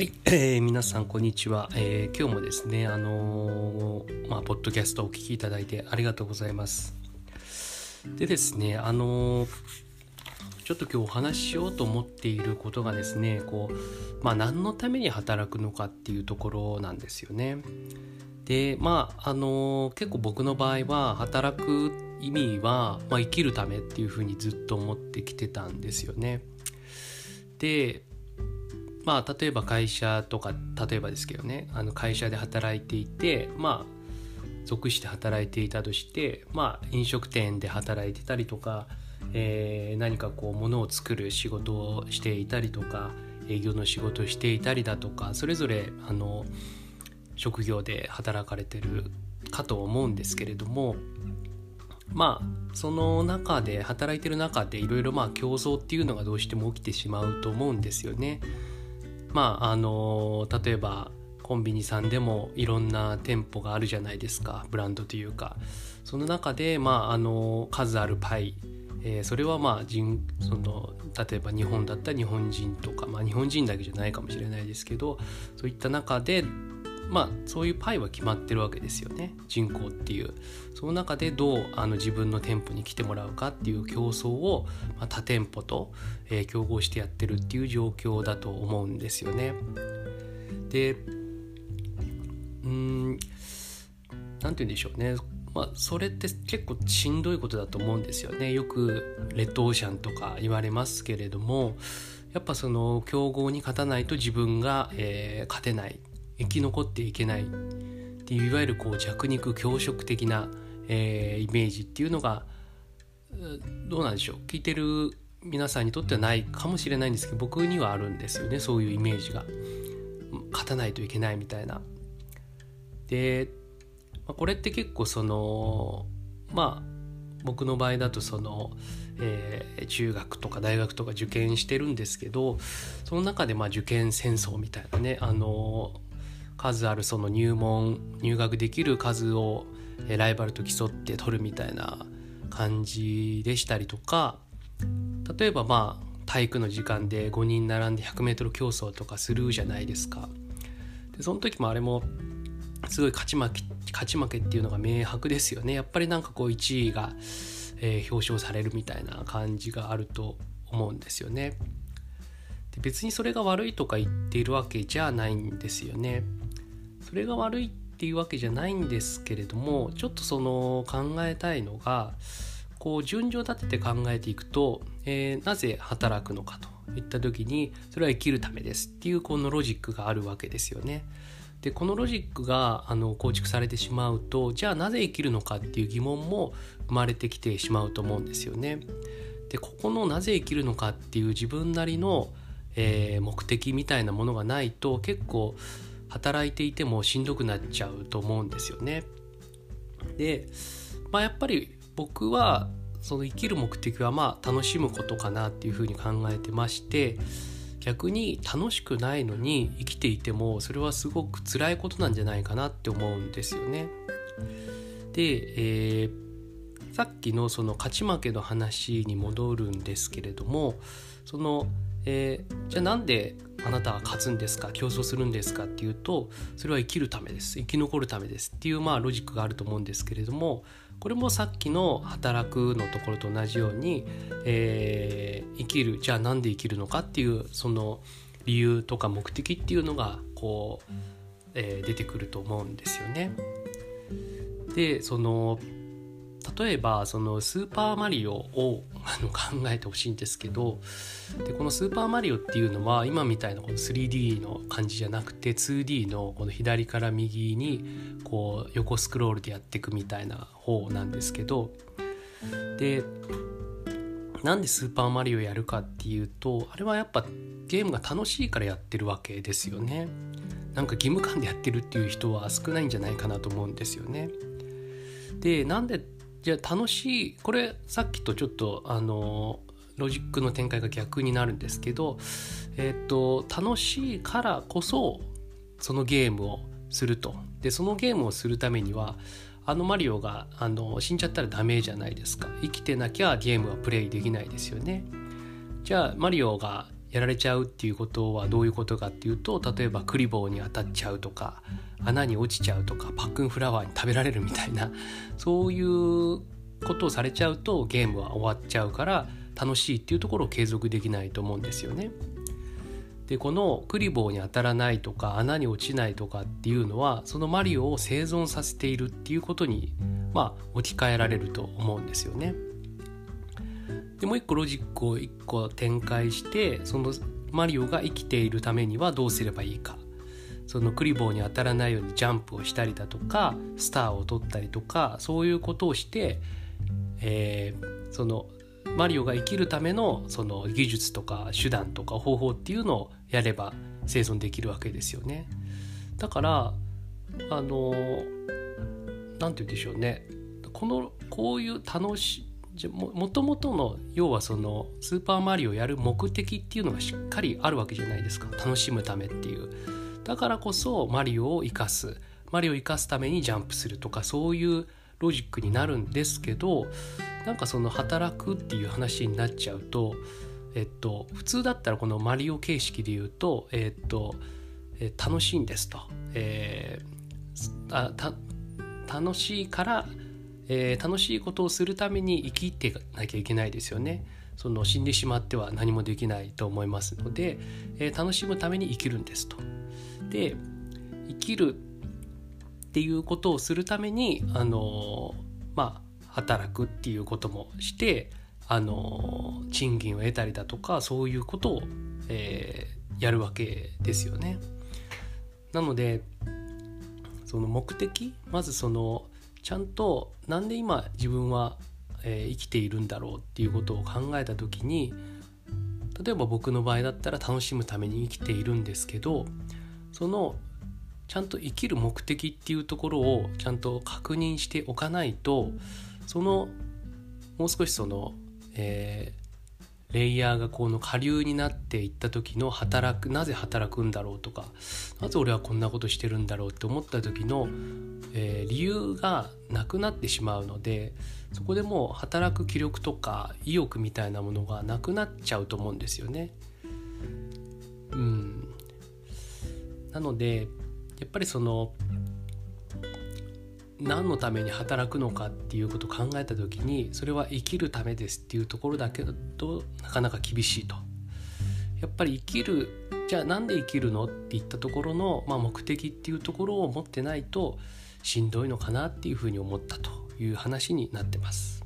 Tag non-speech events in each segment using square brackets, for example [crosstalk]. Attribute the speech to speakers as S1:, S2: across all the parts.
S1: はい、えー、皆さんこんにちは、えー、今日もですねあのー、まあポッドキャストをお聞きいただいてありがとうございます。でですねあのー、ちょっと今日お話ししようと思っていることがですねこうまあ何のために働くのかっていうところなんですよね。でまああの結構僕の場合は働く意味は、まあ、生きるためっていうふうにずっと思ってきてたんですよね。でまあ例えば会社とか例えばですけどねあの会社で働いていてまあ属して働いていたとしてまあ飲食店で働いてたりとか、えー、何かこう物を作る仕事をしていたりとか営業の仕事をしていたりだとかそれぞれあの職業で働かれてるかと思うんですけれどもまあその中で働いてる中でいろいろまあ競争っていうのがどうしても起きてしまうと思うんですよね。まああの例えばコンビニさんでもいろんな店舗があるじゃないですかブランドというか。その中でまああの数あるパイ、えー、それはまあ人その例えば日本だったら日本人とか、まあ、日本人だけじゃないかもしれないですけどそういった中でまあそういうパイは決まってるわけですよね。人口っていう。その中でどうあの自分の店舗に来てもらうかっていう競争を、まあ、他店舗と、えー、競合してやってるっていう状況だと思うんですよね。でうん何て言うんでしょうね。まあ、それって結構しんどいことだと思うんですよね。よくレッドオーシャンとか言われますけれどもやっぱその競合に勝たないと自分が、えー、勝てない。生き残っていけない。っていういわゆるこう弱肉強食的な、えー、イメージっていうのがどうなんでしょう。聞いてる皆さんにとってはないかもしれないんですけど僕にはあるんですよね。そういうイメージが。勝たないといけないみたいな。でこれって結構そのまあ僕の場合だとその、えー、中学とか大学とか受験してるんですけどその中でまあ受験戦争みたいなねあの数あるその入門入学できる数をライバルと競って取るみたいな感じでしたりとか例えばまあ体育の時間で5人並んで 100m 競争とかするじゃないですか。でその時もあれもすごい勝ち負け勝ち負けっていうのが明白ですよねやっぱりなんかこう1位が、えー、表彰されるみたいな感じがあると思うんですよね。で別にそれが悪いとか言っているわけじゃないんですよね。それが悪いっていうわけじゃないんですけれどもちょっとその考えたいのがこう順序立てて考えていくと、えー、なぜ働くのかといった時にそれは生きるためですっていうこのロジックがあるわけですよね。でこのロジックがあの構築されてしまうとじゃあなぜ生きるのかっていう疑問も生まれてきてしまうと思うんですよね。でここのなぜ生きるのかっていう自分なりの、えー、目的みたいなものがないと結構働いていてもしんどくなっちゃうと思うんですよね。で、まあ、やっぱり僕はその生きる目的はまあ楽しむことかなっていうふうに考えてまして逆に楽しくないのに生きていてもそれはすごく辛いことなんじゃないかなって思うんですよね。で、えー、さっきのその勝ち負けの話に戻るんですけれどもそのえー、じゃあなんであなたは勝つんですか競争するんですかっていうとそれは生きるためです生き残るためですっていうまあロジックがあると思うんですけれどもこれもさっきの働くのところと同じように、えー、生きるじゃあなんで生きるのかっていうその理由とか目的っていうのがこう、えー、出てくると思うんですよね。でその例えばそのスーパーマリオをあの考えてほしいんですけどでこのスーパーマリオっていうのは今みたいなこの 3D の感じじゃなくて 2D のこの左から右にこう横スクロールでやっていくみたいな方なんですけどでなんでスーパーマリオやるかっていうとあれはやっぱゲームが楽しいからやってるわけですよね。なんか義務感でやってるっていう人は少ないんじゃないかなと思うんですよね。でなんでじゃあ楽しいこれさっきとちょっとあのロジックの展開が逆になるんですけど、えっ、と楽しいからこそそのゲームをすると。でそのゲームをするためにはあのマリオがあの死んじゃったらダメじゃないですか。生きてなきゃゲームはプレイできないですよね。じゃあマリオがやられちゃうっていうことはどういうことかっていうと例えばクリボーに当たっちゃうとか穴に落ちちゃうとかパックンフラワーに食べられるみたいなそういうことをされちゃうとゲームは終わっちゃうから楽しいっていうところを継続できないと思うんですよね。でこのクリボーに当たらないとか穴に落ちないとかっていうのはそのマリオを生存させているっていうことにまあ置き換えられると思うんですよね。でもう一個ロジックを一個展開してそのマリオが生きているためにはどうすればいいかそのクリボーに当たらないようにジャンプをしたりだとかスターを取ったりとかそういうことをして、えー、そのマリオが生きるためのその技術とか手段とか方法っていうのをやれば生存できるわけですよね。だからあの何て言うんでしょうねこのこういう楽しもともとの要はそのスーパーマリオやる目的っていうのがしっかりあるわけじゃないですか。楽しむためっていう。だからこそマリオを生かす。マリオを生かすためにジャンプするとかそういうロジックになるんですけどなんかその働くっていう話になっちゃうとえっと普通だったらこのマリオ形式で言うとえっと、え楽しいんですと、えー、あた楽しいから、えー、楽しいことをするために生きていかなきゃいけないですよね。その死んでしまっては何もできないと思いますので、えー、楽しむために生きるんですと。で生きるっていうことをするためにあのまあ働くっていうこともしてあの賃金を得たりだとかそういうことを、えー、やるわけですよね。なのでその目的まずそのちゃんとなんで今自分は、えー、生きているんだろうっていうことを考えた時に例えば僕の場合だったら楽しむために生きているんですけどそのちゃんと生きる目的っていうところをちゃんと確認しておかないとそのもう少しその、えー、レイヤーがこの下流になっていった時の働くなぜ働くんだろうとかなぜ俺はこんなことしてるんだろうって思った時の、えー、理由がなくなってしまうのでそこでもう働く気力とか意欲みたいなものがなくなっちゃうと思うんですよね。うん、なのでやっぱりその何のために働くのかっていうことを考えた時にそれは生きるためですっていうところだけだとなかなか厳しいと。やっぱり生きるじゃあなんで生きるのっていったところの、まあ、目的っていうところを持ってないとしんどいのかなっていうふうに思ったという話になってます。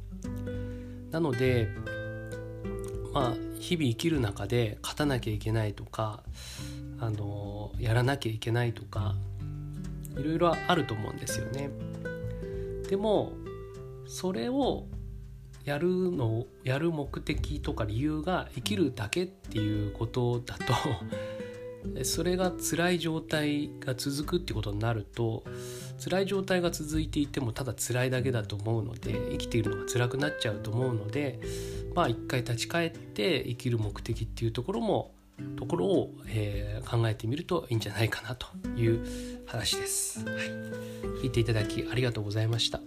S1: なのでまあ日々生きる中で勝たなきゃいけないとかあのやらなきゃいけないとかいろいろあると思うんですよね。でもそれをやるのをやる目的とか理由が生きるだけっていうことだと [laughs] それが辛い状態が続くってことになると辛い状態が続いていてもただ辛いだけだと思うので生きているのが辛くなっちゃうと思うのでまあ一回立ち返って生きる目的っていうところもところを、えー、考えてみるといいんじゃないかなという話です。はい、聞いていただきありがとうございました。